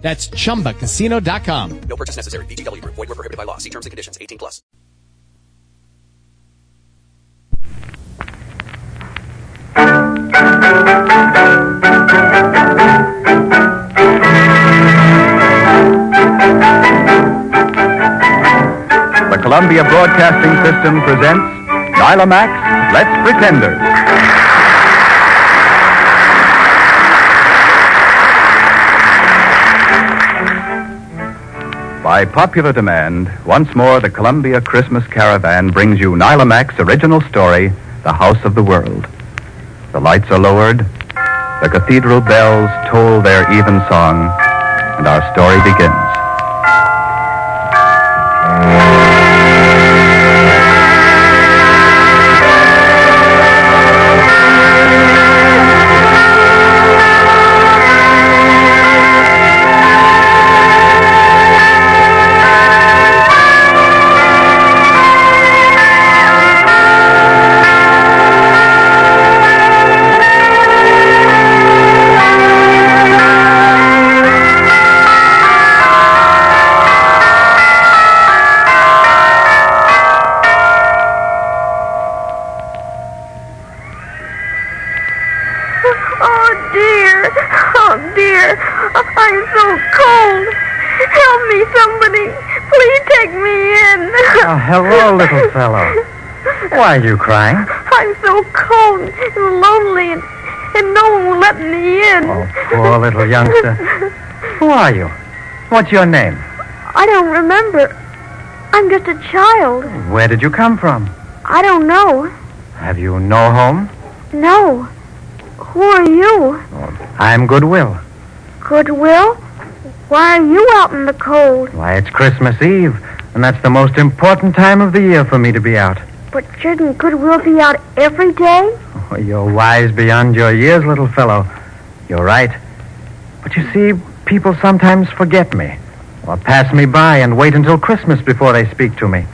That's chumbacasino.com. No purchase necessary. VGW Group. Void were prohibited by law. See terms and conditions. 18 plus. The Columbia Broadcasting System presents Nila Mack's, Let's Pretenders. By popular demand, once more the Columbia Christmas Caravan brings you Nila Mack's original story, The House of the World. The lights are lowered, the cathedral bells toll their even song, and our story begins. Why are you crying? I'm so cold and lonely, and, and no one will let me in. Oh, poor little youngster. Who are you? What's your name? I don't remember. I'm just a child. Where did you come from? I don't know. Have you no home? No. Who are you? Oh, I'm Goodwill. Goodwill? Why are you out in the cold? Why, it's Christmas Eve, and that's the most important time of the year for me to be out. But shouldn't Goodwill be out every day? Oh, you're wise beyond your years, little fellow. You're right. But you see, people sometimes forget me, or pass me by and wait until Christmas before they speak to me.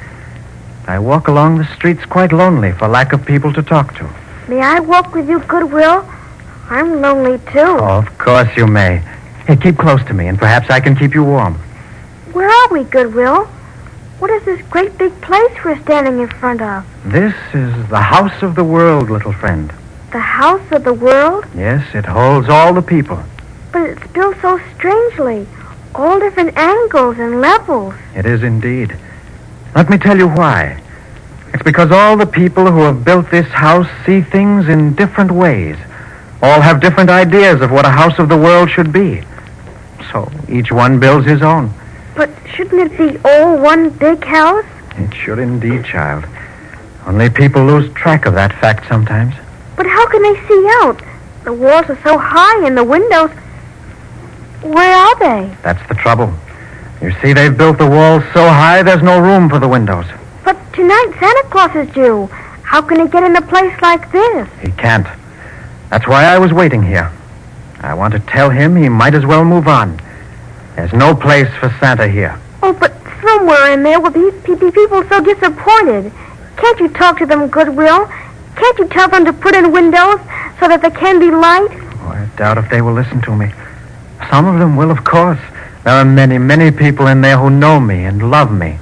I walk along the streets quite lonely for lack of people to talk to. May I walk with you, Goodwill? I'm lonely too. Oh, of course you may. Hey, keep close to me, and perhaps I can keep you warm. Where are we, Goodwill? What is this great big place we're standing in front of? This is the house of the world, little friend. The house of the world? Yes, it holds all the people. But it's built so strangely. All different angles and levels. It is indeed. Let me tell you why. It's because all the people who have built this house see things in different ways. All have different ideas of what a house of the world should be. So each one builds his own. But shouldn't it be all one big house? It should indeed, child. Only people lose track of that fact sometimes. But how can they see out? The walls are so high and the windows. Where are they? That's the trouble. You see, they've built the walls so high there's no room for the windows. But tonight Santa Claus is due. How can he get in a place like this? He can't. That's why I was waiting here. I want to tell him he might as well move on. There's no place for Santa here. Oh, but somewhere in there will be pe- pe- people so disappointed. Can't you talk to them, Goodwill? Can't you tell them to put in windows so that there can be light? Oh, I doubt if they will listen to me. Some of them will, of course. There are many, many people in there who know me and love me.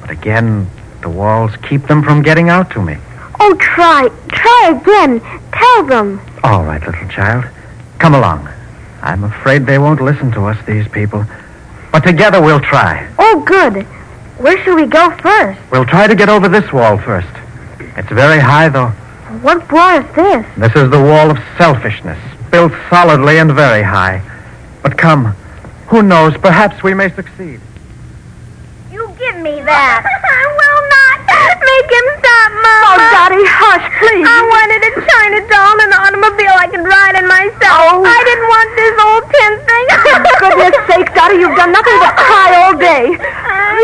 But again, the walls keep them from getting out to me. Oh, try. Try again. Tell them. All right, little child. Come along. I'm afraid they won't listen to us, these people. But together we'll try. Oh, good. Where shall we go first? We'll try to get over this wall first. It's very high, though. What wall is this? This is the wall of selfishness, built solidly and very high. But come, who knows? Perhaps we may succeed. You give me that. I will not. Make him stop, Mama. Oh, Dottie, hush, please. I wanted a china doll and an automobile I could ride in myself. Oh. I didn't want this old tin thing. For goodness sake, Dottie, you've done nothing but cry all day.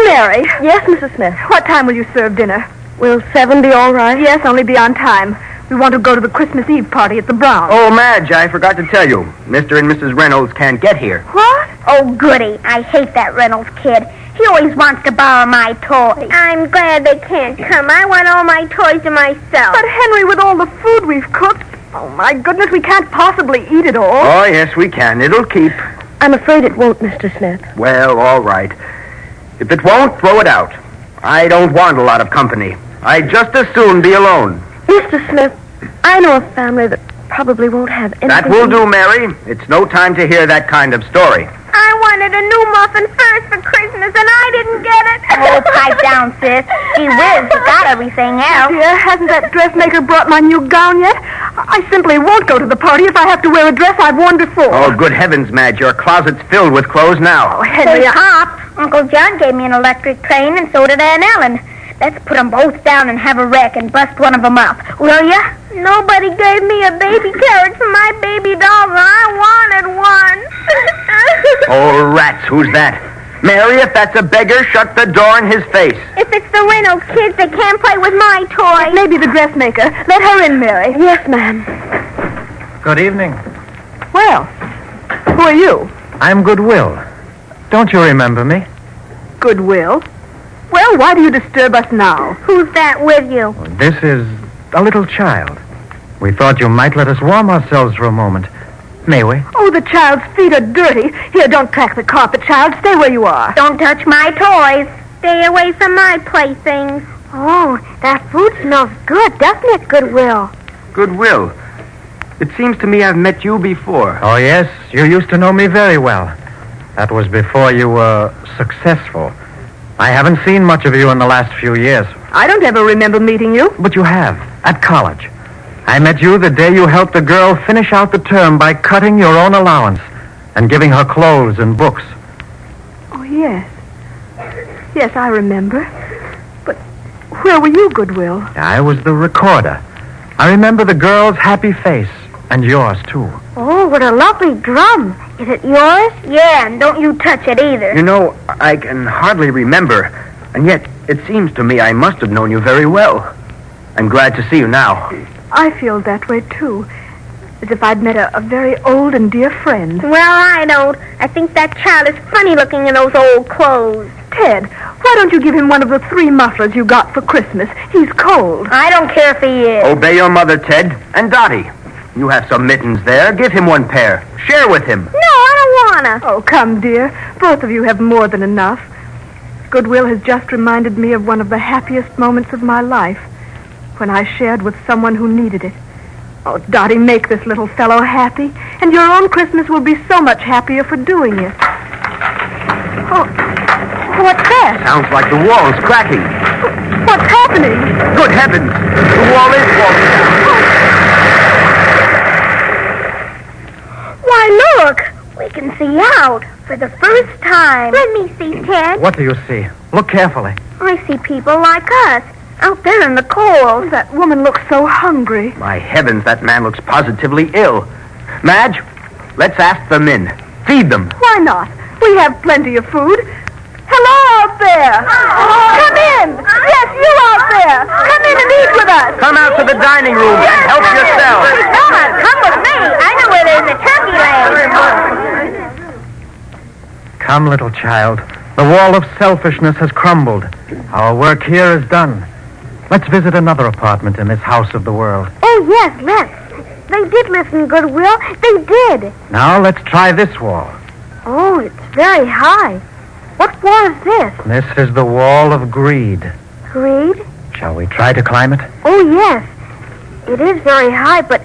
Mary. Yes, Mrs. Smith. What time will you serve dinner? Will seven be all right? Yes, only be on time. We want to go to the Christmas Eve party at the Brown. Oh, Madge, I forgot to tell you. Mr. and Mrs. Reynolds can't get here. What? Oh, goody. I hate that Reynolds kid. He always wants to borrow my toys. I'm glad they can't come. I want all my toys to myself. But Henry, with all the food we've cooked, oh my goodness, we can't possibly eat it all. Oh, yes, we can. It'll keep. I'm afraid it won't, Mr. Smith. Well, all right. If it won't, throw it out. I don't want a lot of company. I'd just as soon be alone. Mr. Smith, I know a family that probably won't have anything. That will do, Mary. It's no time to hear that kind of story. I wanted a new muffin first for Christmas, and I didn't get it. Oh, pipe down, sis. Gee whiz, you got everything else. Dear, hasn't that dressmaker brought my new gown yet? I simply won't go to the party if I have to wear a dress I've worn before. Oh, good heavens, Madge. Your closet's filled with clothes now. Oh, Henry, Say, Pop, Uncle John gave me an electric train, and so did Aunt Ellen. Let's put 'em both down and have a wreck and bust one of 'em up, will ya? Nobody gave me a baby carriage for my baby doll, and I wanted one. Oh, rats, who's that? Mary, if that's a beggar, shut the door in his face. If it's the Reynolds kids, they can't play with my toys. maybe the dressmaker. Let her in, Mary. Yes, ma'am. Good evening. Well, who are you? I'm Goodwill. Don't you remember me? Goodwill. Well, why do you disturb us now? Who's that with you? This is a little child. We thought you might let us warm ourselves for a moment. May we? Oh, the child's feet are dirty. Here, don't crack the carpet, child. Stay where you are. Don't touch my toys. Stay away from my playthings. Oh, that food smells good, doesn't it, Goodwill? Goodwill. It seems to me I've met you before. Oh, yes. You used to know me very well. That was before you were successful. I haven't seen much of you in the last few years, I don't ever remember meeting you. but you have, at college. I met you the day you helped a girl finish out the term by cutting your own allowance and giving her clothes and books. Oh, yes. Yes, I remember. But where were you, Goodwill? I was the recorder. I remember the girl's happy face, and yours, too. Oh, what a lovely drum. Is it yours? Yeah, and don't you touch it either. You know, I can hardly remember, and yet it seems to me I must have known you very well. I'm glad to see you now. I feel that way, too. As if I'd met a, a very old and dear friend. Well, I don't. I think that child is funny looking in those old clothes. Ted, why don't you give him one of the three mufflers you got for Christmas? He's cold. I don't care if he is. Obey your mother, Ted. And Dottie. You have some mittens there. Give him one pair. Share with him. No, I don't wanna. Oh, come, dear. Both of you have more than enough. Goodwill has just reminded me of one of the happiest moments of my life when I shared with someone who needed it. Oh, Dottie, make this little fellow happy, and your own Christmas will be so much happier for doing it. Oh, what's that? Sounds like the wall's cracking. What's happening? Good heavens. The wall is falling Why, look. We can see out for the first time. Let me see, Ted. What do you see? Look carefully. I see people like us out there in the cold. That woman looks so hungry. My heavens, that man looks positively ill. Madge, let's ask the men. Feed them. Why not? We have plenty of food. Hello out there. Come in. Yes, you out there. Come in and eat with us. Come out to the dining room and help yourself. Come on, come with me. I know where there's a turkey leg. Come, little child. The wall of selfishness has crumbled. Our work here is done. Let's visit another apartment in this house of the world. Oh, yes, let's. They did listen, Goodwill. They did. Now let's try this wall. Oh, it's very high. What wall is this? This is the wall of greed. Greed? Shall we try to climb it? Oh, yes. It is very high, but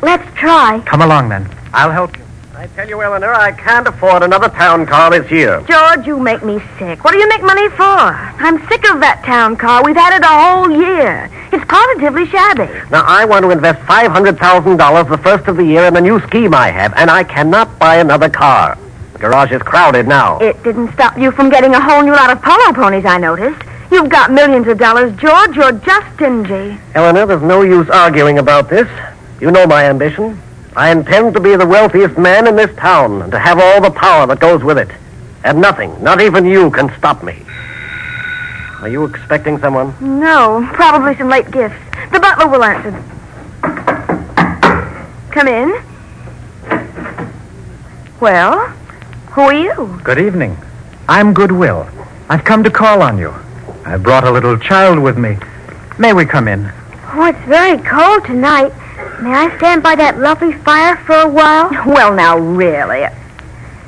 let's try. Come along then. I'll help you. I tell you, Eleanor, I can't afford another town car this year. George, you make me sick. What do you make money for? I'm sick of that town car. We've had it a whole year. It's positively shabby. Now, I want to invest $500,000 the first of the year in a new scheme I have, and I cannot buy another car. The garage is crowded now. It didn't stop you from getting a whole new lot of polo ponies, I noticed. You've got millions of dollars, George. You're just stingy. Eleanor, there's no use arguing about this. You know my ambition. I intend to be the wealthiest man in this town and to have all the power that goes with it. And nothing, not even you, can stop me. Are you expecting someone? No, probably some late gifts. The butler will answer. Come in. Well, who are you? Good evening. I'm Goodwill. I've come to call on you. I brought a little child with me. May we come in? Oh, it's very cold tonight. May I stand by that lovely fire for a while? Well, now, really.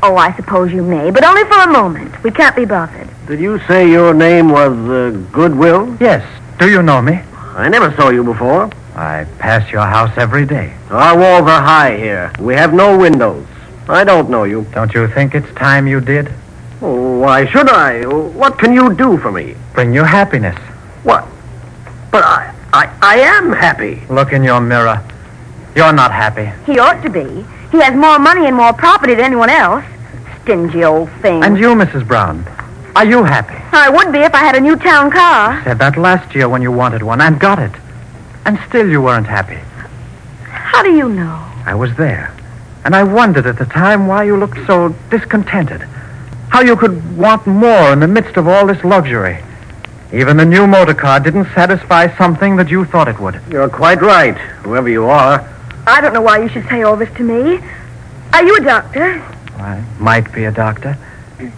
Oh, I suppose you may, but only for a moment. We can't be bothered. Did you say your name was uh, Goodwill? Yes. Do you know me? I never saw you before. I pass your house every day. Our walls are high here. We have no windows. I don't know you. Don't you think it's time you did? Oh, why should I? What can you do for me? Bring you happiness. What? But I, I, I am happy. Look in your mirror. You're not happy. He ought to be. He has more money and more property than anyone else. Stingy old thing. And you, Mrs. Brown, are you happy? I would be if I had a new town car. Said that last year when you wanted one and got it. And still you weren't happy. How do you know? I was there. And I wondered at the time why you looked so discontented. How you could want more in the midst of all this luxury. Even the new motor car didn't satisfy something that you thought it would. You're quite right, whoever you are. I don't know why you should say all this to me. Are you a doctor? I might be a doctor.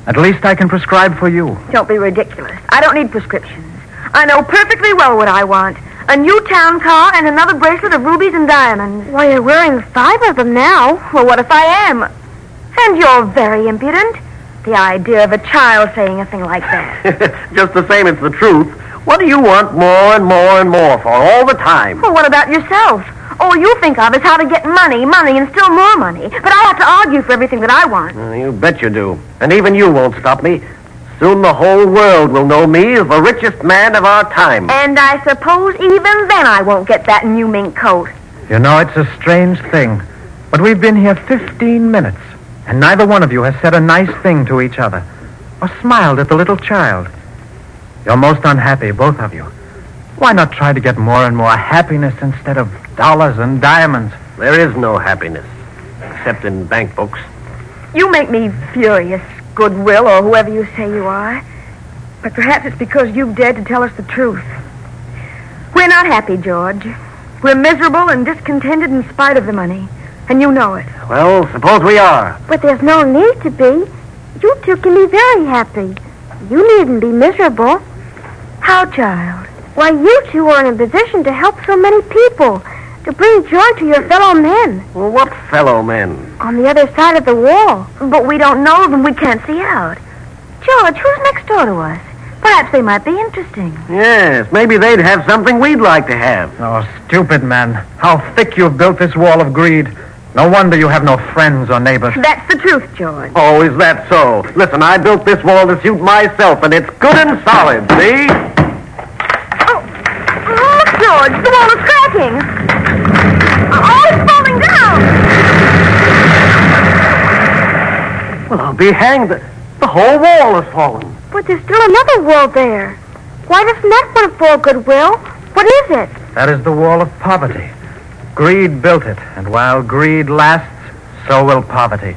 At least I can prescribe for you. Don't be ridiculous. I don't need prescriptions. I know perfectly well what I want. A new town car and another bracelet of rubies and diamonds. Why, you're wearing five of them now. Well, what if I am? And you're very impudent. The idea of a child saying a thing like that. Just the same, it's the truth. What do you want more and more and more for all the time? Well, what about yourself? All you think of is how to get money, money, and still more money. But I have to argue for everything that I want. Uh, you bet you do. And even you won't stop me. Soon the whole world will know me as the richest man of our time. And I suppose even then I won't get that new mink coat. You know, it's a strange thing. But we've been here 15 minutes, and neither one of you has said a nice thing to each other or smiled at the little child. You're most unhappy, both of you. Why not try to get more and more happiness instead of dollars and diamonds? There is no happiness, except in bank books. You make me furious, Goodwill, or whoever you say you are. But perhaps it's because you've dared to tell us the truth. We're not happy, George. We're miserable and discontented in spite of the money. And you know it. Well, suppose we are. But there's no need to be. You two can be very happy. You needn't be miserable. How, child? Why, you two are in a position to help so many people, to bring joy to your fellow men Well, what fellow men? on the other side of the wall. But we don't know them. We can't see out. George, who's next door to us? Perhaps they might be interesting. Yes, maybe they'd have something we'd like to have. Oh, stupid man. How thick you've built this wall of greed. No wonder you have no friends or neighbors. That's the truth, George. Oh, is that so? Listen, I built this wall to suit myself, and it's good and solid, see? Oh, look, George, the wall is cracking. Oh, it's falling down. Well, I'll be hanged. The whole wall has fallen. But there's still another wall there. Why doesn't that one fall, Goodwill? What is it? That is the wall of poverty. Greed built it, and while greed lasts, so will poverty.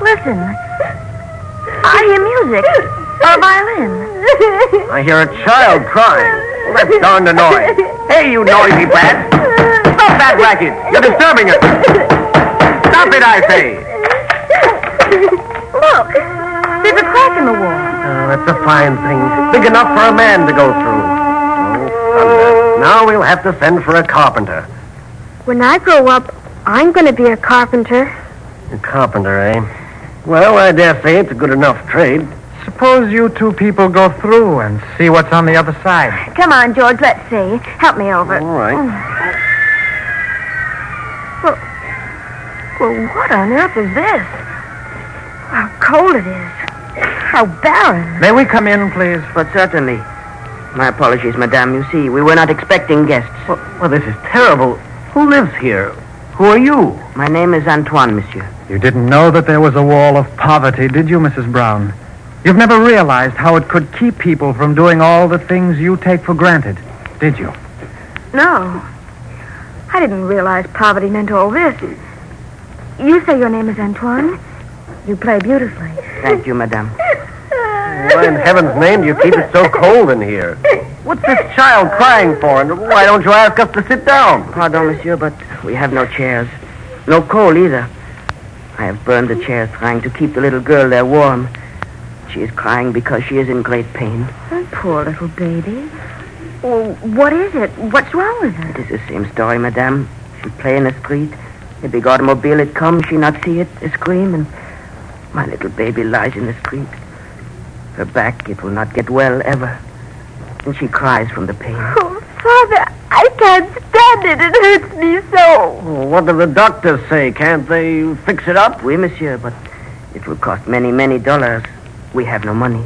Listen. I hear music. A violin. I hear a child crying. Well, that's darned annoying. Hey, you noisy brat. Stop that racket. You're disturbing us. Stop it, I say. Look. There's a crack in the wall. Oh, that's a fine thing. Big enough for a man to go through. Oh, thunder. Now we'll have to send for a carpenter. When I grow up, I'm going to be a carpenter. A carpenter, eh? Well, I dare say it's a good enough trade. Suppose you two people go through and see what's on the other side. Come on, George, let's see. Help me over. All right. Well, Well, what on earth is this? How cold it is. How barren. May we come in, please? But certainly. My apologies, madame. You see, we were not expecting guests. Well, well, this is terrible. Who lives here? Who are you? My name is Antoine, monsieur. You didn't know that there was a wall of poverty, did you, Mrs. Brown? You've never realized how it could keep people from doing all the things you take for granted, did you? No. I didn't realize poverty meant all this. You say your name is Antoine? You play beautifully. Thank you, madame. Why in heaven's name do you keep it so cold in here? What's this child crying for? And why don't you ask us to sit down? Pardon, monsieur, but we have no chairs. No coal either. I have burned the chairs trying to keep the little girl there warm. She is crying because she is in great pain. Oh, poor little baby. Well, what is it? What's wrong with her? It is the same story, madame. She play in the street. A big automobile, it comes, she not see it, a scream, and my little baby lies in the street. Her back, it will not get well ever. And she cries from the pain. Oh, Father, I can't stand it. It hurts me so. Well, what do the doctors say? Can't they fix it up? Oui, monsieur, but it will cost many, many dollars. We have no money.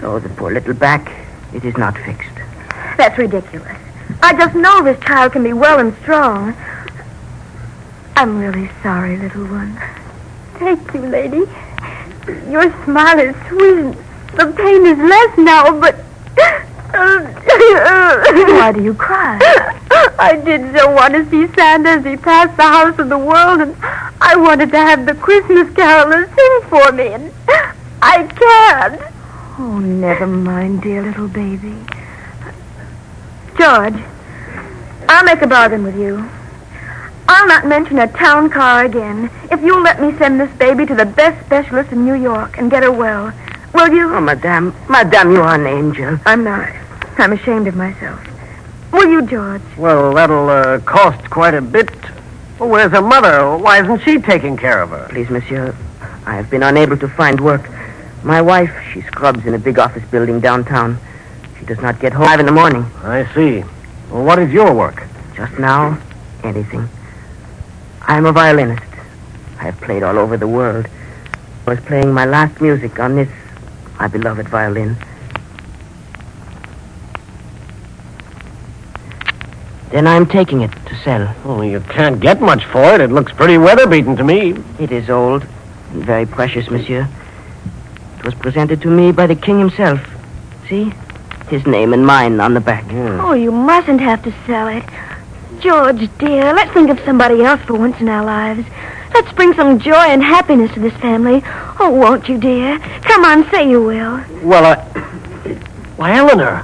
So the poor little back, it is not fixed. That's ridiculous. I just know this child can be well and strong. I'm really sorry, little one. Thank you, lady. Your smile is sweet. The pain is less now, but. Um, Why do you cry? I did so want to see Santa as he passed the house of the world, and I wanted to have the Christmas carolers sing for me, and I can't. Oh, never mind, dear little baby. George, I'll make a bargain with you. I'll not mention a town car again if you'll let me send this baby to the best specialist in New York and get her well. Will you? Oh, madame, madame, you are an angel. I'm not. I'm ashamed of myself. Will you, George? Well, that'll uh, cost quite a bit. Well, where's her mother? Why isn't she taking care of her? Please, monsieur, I have been unable to find work. My wife, she scrubs in a big office building downtown. She does not get home five in the morning. I see. Well, what is your work? Just now, anything. I am a violinist. I have played all over the world. I was playing my last music on this, my beloved violin. Then I'm taking it to sell. Oh, you can't get much for it. It looks pretty weather-beaten to me. It is old and very precious, monsieur. It was presented to me by the king himself. See? His name and mine on the back. Oh, you mustn't have to sell it. George, dear, let's think of somebody else for once in our lives. Let's bring some joy and happiness to this family. Oh, won't you, dear? Come on, say you will. Well, uh... Why, Eleanor,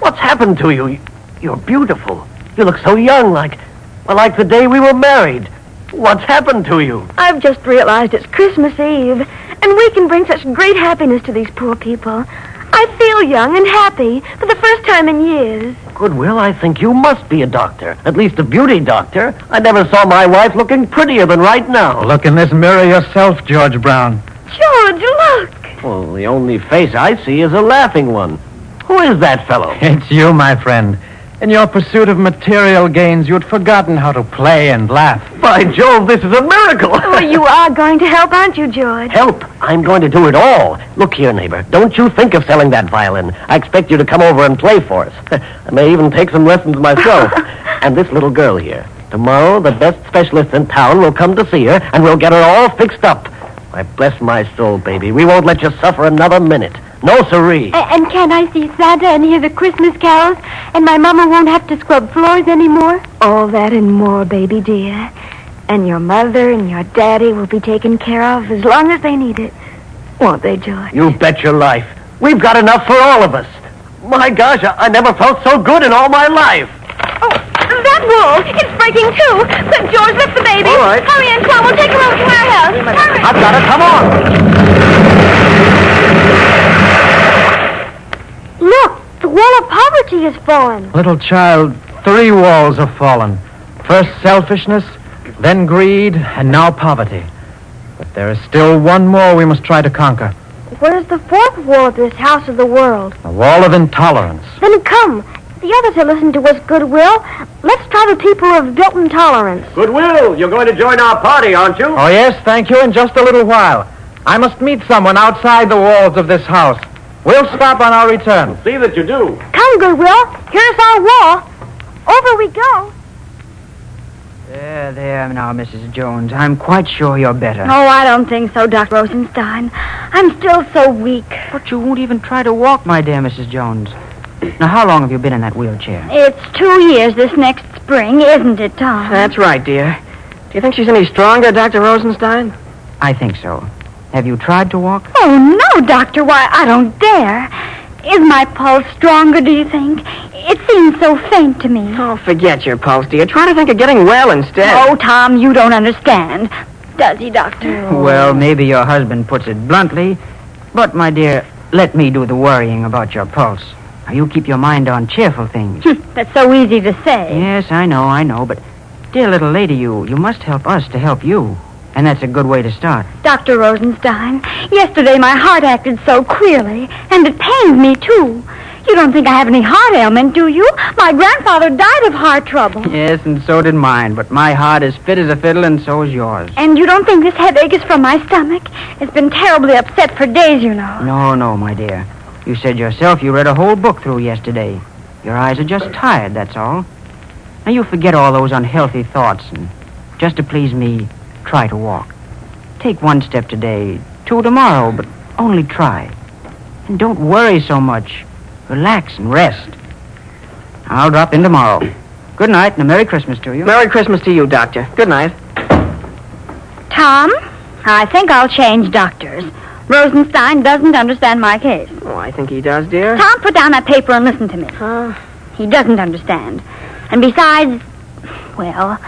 what's happened to you? You're beautiful. You look so young, like... Well, like the day we were married. What's happened to you? I've just realized it's Christmas Eve, and we can bring such great happiness to these poor people. I feel young and happy for the first time in years. Goodwill, I think you must be a doctor. At least a beauty doctor. I never saw my wife looking prettier than right now. Look in this mirror yourself, George Brown. George, look! Well, the only face I see is a laughing one. Who is that fellow? It's you, my friend. In your pursuit of material gains, you'd forgotten how to play and laugh. By Jove, this is a miracle. Oh, you are going to help, aren't you, George? Help! I'm going to do it all. Look here, neighbor. Don't you think of selling that violin. I expect you to come over and play for us. I may even take some lessons myself. and this little girl here. Tomorrow, the best specialist in town will come to see her, and we'll get her all fixed up. I bless my soul, baby. We won't let you suffer another minute. No, siree. A- and can I see Santa and hear the Christmas carols? And my mama won't have to scrub floors anymore? All that and more, baby dear. And your mother and your daddy will be taken care of as long as they need it. Won't they, George? You bet your life. We've got enough for all of us. My gosh, I, I never felt so good in all my life. Oh, that wall! It's breaking too! Quick, George, lift the baby! All right. Hurry, Antoine, we'll take her over to our house. Hurry! I've got it. Come on. Look, the wall of poverty has fallen. Little child, three walls have fallen. First selfishness, then greed, and now poverty. But there is still one more we must try to conquer. Where's the fourth wall of this house of the world? The wall of intolerance. Then come. The others have listened to us goodwill. Let's try the people of built intolerance. Goodwill, you're going to join our party, aren't you? Oh, yes, thank you, in just a little while. I must meet someone outside the walls of this house. We'll stop on our return. See that you do. Come, Goodwill. Here's our wall. Over we go. There, there now, Mrs. Jones. I'm quite sure you're better. Oh, I don't think so, Dr. Rosenstein. I'm still so weak. But you won't even try to walk, my dear Mrs. Jones. Now, how long have you been in that wheelchair? It's two years this next spring, isn't it, Tom? That's right, dear. Do you think she's any stronger, Dr. Rosenstein? I think so. Have you tried to walk? Oh, no, Doctor. Why, I don't dare. Is my pulse stronger, do you think? It seems so faint to me. Oh, forget your pulse, dear. Try to think of getting well instead. Oh, Tom, you don't understand. Does he, Doctor? Oh. Well, maybe your husband puts it bluntly. But, my dear, let me do the worrying about your pulse. Now, you keep your mind on cheerful things. Hmm, that's so easy to say. yes, I know, I know. But, dear little lady, you, you must help us to help you. And that's a good way to start. Dr. Rosenstein, yesterday my heart acted so queerly, and it pained me, too. You don't think I have any heart ailment, do you? My grandfather died of heart trouble. Yes, and so did mine. But my heart is fit as a fiddle, and so is yours. And you don't think this headache is from my stomach? It's been terribly upset for days, you know. No, no, my dear. You said yourself you read a whole book through yesterday. Your eyes are just tired, that's all. Now you forget all those unhealthy thoughts and just to please me, try to walk. Take one step today, two tomorrow, but only try. And don't worry so much. Relax and rest. I'll drop in tomorrow. Good night and a Merry Christmas to you. Merry Christmas to you, Doctor. Good night. Tom, I think I'll change doctors. Rosenstein doesn't understand my case. Oh, I think he does, dear. Tom, put down that paper and listen to me. Ah. He doesn't understand. And besides, well,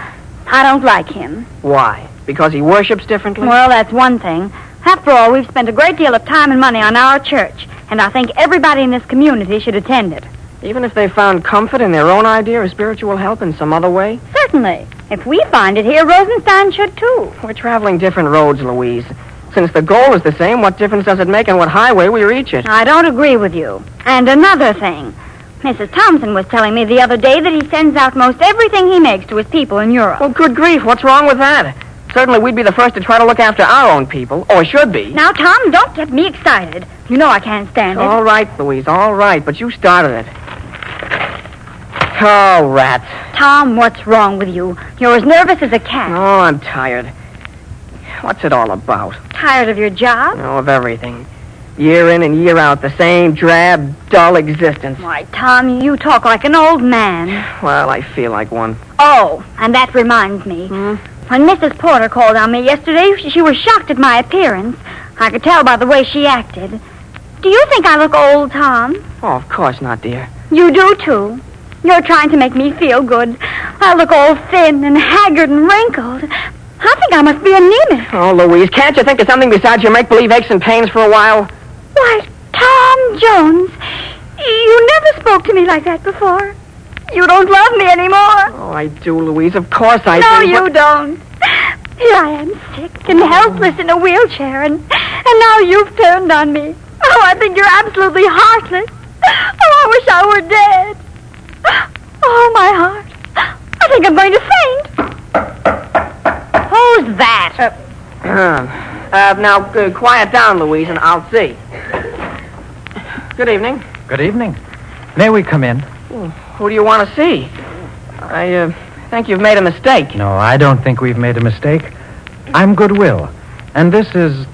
I don't like him. Why? Because he worships differently? Well, that's one thing. After all, we've spent a great deal of time and money on our church, and I think everybody in this community should attend it. Even if they found comfort in their own idea of spiritual help in some other way? Certainly. If we find it here, Rosenstein should too. We're traveling different roads, Louise. Since the goal is the same, what difference does it make on what highway we reach it? I don't agree with you. And another thing. Mrs. Thompson was telling me the other day that he sends out most everything he makes to his people in Europe. Well, good grief, what's wrong with that? Certainly we'd be the first to try to look after our own people, or should be. Now, Tom, don't get me excited. You know I can't stand it. All right, Louise, all right, but you started it. Oh, rats. Tom, what's wrong with you? You're as nervous as a cat. Oh, I'm tired. What's it all about? Tired of your job? Oh, of everything. Year in and year out, the same drab, dull existence. Why, Tom, you talk like an old man. Well, I feel like one. Oh, and that reminds me. Hmm? When Mrs. Porter called on me yesterday, she- was shocked at my appearance. I could tell by the way she acted. Do you think I look old, Tom? Oh, of course not, dear. You do, too. You're trying to make me feel good. I look all thin and haggard and wrinkled. I think I must be anemic. Oh, Louise, can't you think of something besides your make-believe aches and pains for a while? Why, Tom Jones, you never spoke to me like that before. You don't love me anymore. Oh, I do, Louise. Of course I no, do. No, you but- don't. Here I am, sick and helpless in a wheelchair, and, and now you've turned on me. Oh, I think you're absolutely heartless. Oh, I wish I were dead. Oh, my heart. I think I'm going to faint. Who's that? Uh, now, uh, quiet down, Louise, and I'll see. Good evening. Good evening. May we come in? Who do you want to see? I uh, think you've made a mistake. No, I don't think we've made a mistake. I'm Goodwill, and this is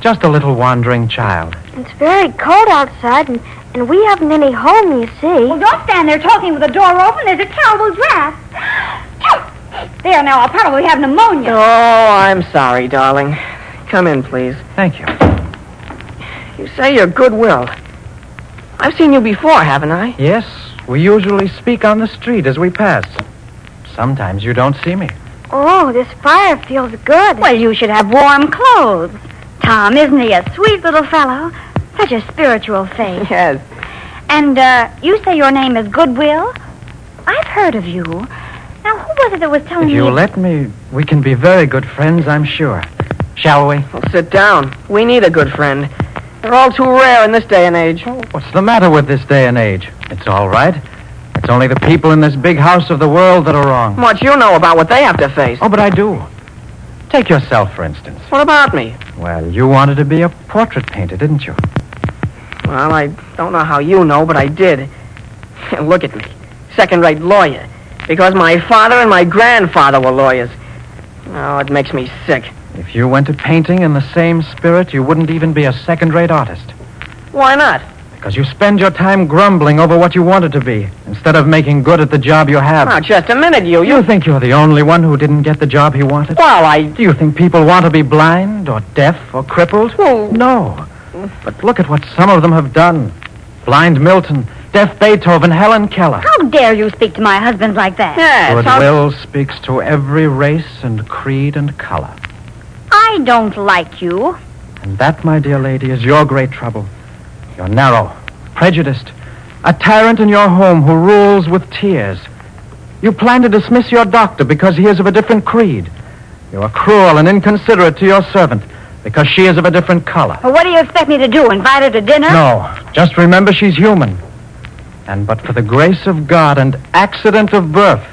just a little wandering child. It's very cold outside, and, and we haven't any home, you see. Well, don't stand there talking with the door open. There's a terrible draft. There, now, I'll probably have pneumonia. Oh, I'm sorry, darling. Come in, please. Thank you. You say you're Goodwill. I've seen you before, haven't I? Yes, we usually speak on the street as we pass. Sometimes you don't see me. Oh, this fire feels good. Well, you should have warm clothes. Tom, isn't he a sweet little fellow? Such a spiritual face. Yes. And, uh, you say your name is Goodwill? I've heard of you. Now, who was it that was telling you? If you let me, we can be very good friends, I'm sure. Shall we? Well, sit down. We need a good friend. They're all too rare in this day and age. What's the matter with this day and age? It's all right. It's only the people in this big house of the world that are wrong. What you know about what they have to face? Oh, but I do. Take yourself, for instance. What about me? Well, you wanted to be a portrait painter, didn't you? Well, I don't know how you know, but I did. Look at me. Second-rate lawyer. Because my father and my grandfather were lawyers. Oh, it makes me sick. If you went to painting in the same spirit, you wouldn't even be a second-rate artist. Why not? Because you spend your time grumbling over what you wanted to be, instead of making good at the job you have. Now, just a minute, you. You You. think you're the only one who didn't get the job he wanted? Well, I. Do you think people want to be blind or deaf or crippled? Well- No. But look at what some of them have done. Blind Milton, deaf Beethoven, Helen Keller. How dare you speak to my husband like that? Yes. how- Goodwill speaks to every race and creed and color. I don't like you. And that, my dear lady, is your great trouble. You're narrow, prejudiced, a tyrant in your home who rules with tears. You plan to dismiss your doctor because he is of a different creed. You are cruel and inconsiderate to your servant because she is of a different color. Well, what do you expect me to do? Invite her to dinner? No, just remember she's human. And but for the grace of God and accident of birth,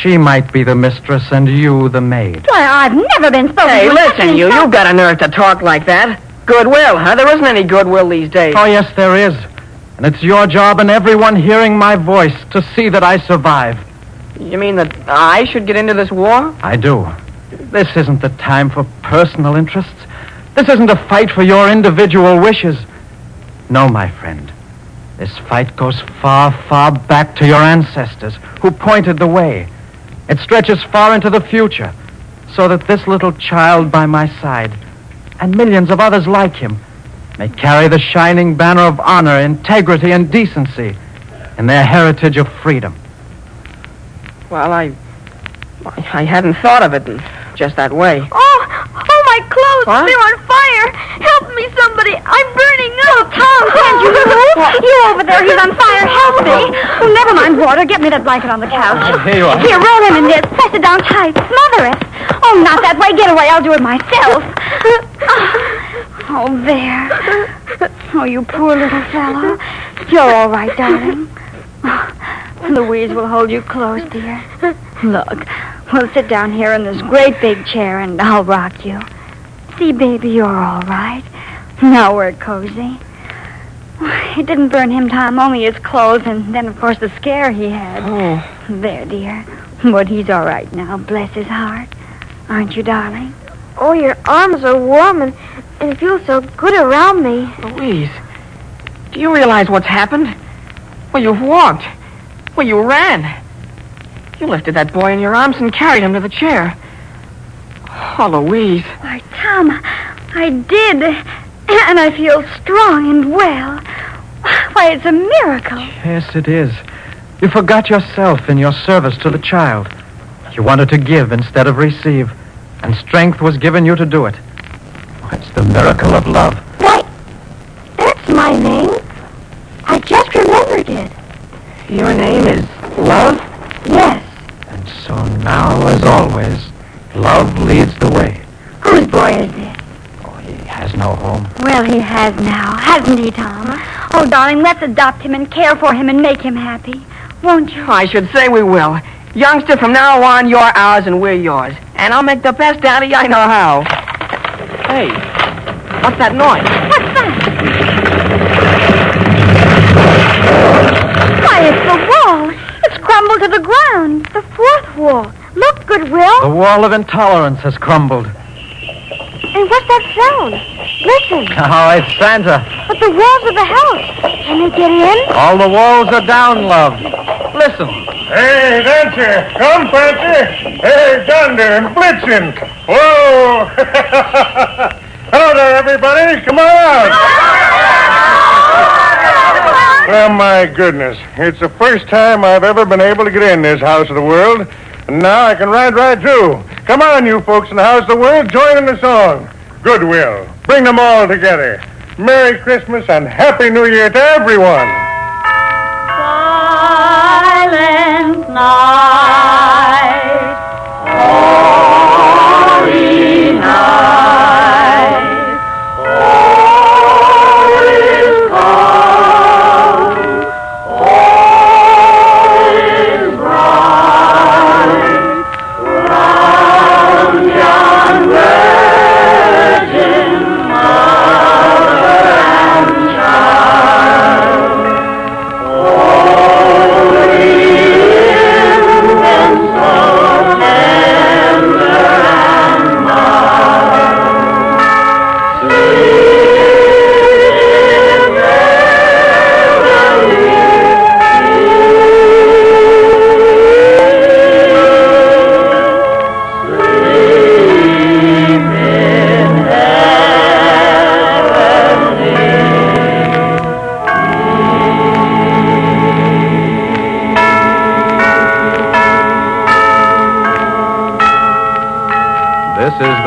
she might be the mistress and you the maid. Why, I've never been spoken Hey, to. listen, you. You've got a nerve to talk like that. Goodwill, huh? There isn't any goodwill these days. Oh, yes, there is. And it's your job and everyone hearing my voice to see that I survive. You mean that I should get into this war? I do. This isn't the time for personal interests. This isn't a fight for your individual wishes. No, my friend. This fight goes far, far back to your ancestors who pointed the way. It stretches far into the future so that this little child by my side and millions of others like him may carry the shining banner of honor, integrity, and decency in their heritage of freedom. Well, I. I hadn't thought of it in just that way. Oh, Oh, oh, clothes. What? They're on fire. Help me, somebody. I'm burning up. Oh, Tom, can't you move? You over there. He's on fire. Help me. Oh, never mind water. Get me that blanket on the couch. Ah, here you are. Here, roll him in this. Press it down tight. Smother it. Oh, not that way. Get away. I'll do it myself. Oh, there. Oh, you poor little fellow. You're all right, darling. Oh, Louise will hold you close, dear. Look, we'll sit down here in this great big chair and I'll rock you. See, baby, you're all right. Now we're cozy. It didn't burn him, Tom, only his clothes, and then, of course, the scare he had. Oh. There, dear. But he's all right now, bless his heart. Aren't you, darling? Oh, your arms are warm and, and it feels so good around me. Louise, do you realize what's happened? Well, you've walked. Well, you ran. You lifted that boy in your arms and carried him to the chair. Oh, Louise. Why, Tom, I did. And I feel strong and well. Why, it's a miracle. Yes, it is. You forgot yourself in your service to the child. You wanted to give instead of receive, and strength was given you to do it. Oh, It's the miracle of love. Why, that's my name. I just remembered it. Your name is Love? Yes. And so now, as always, love leads the way. Whose boy is this? Oh, he has no home. Well, he has now, hasn't he, Tom? Oh, darling, let's adopt him and care for him and make him happy. Won't you? I should say we will. Youngster, from now on, you're ours and we're yours. And I'll make the best daddy I know how. Hey, what's that noise? What's that? Why, it's the wall. It's crumbled to the ground. The fourth wall. Look, Goodwill. The wall of intolerance has crumbled. And what's that sound? Listen. Oh, it's Santa. But the walls of the house. Can they get in? All the walls are down, love. Listen. Hey, Dancer, come, Prancer. Hey, Thunder and Blitzen. Whoa! Hello there, everybody. Come on out. Oh, my goodness. It's the first time I've ever been able to get in this House of the World. And now I can ride right through. Come on, you folks in the House of the World, join in the song. Goodwill. Bring them all together. Merry Christmas and Happy New Year to everyone. Silent night.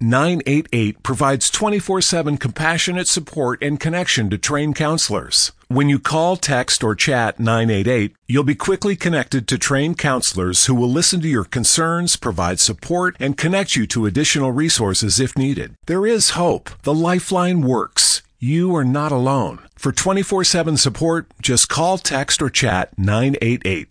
988 provides 24-7 compassionate support and connection to trained counselors. When you call, text, or chat 988, you'll be quickly connected to trained counselors who will listen to your concerns, provide support, and connect you to additional resources if needed. There is hope. The Lifeline works. You are not alone. For 24-7 support, just call, text, or chat 988.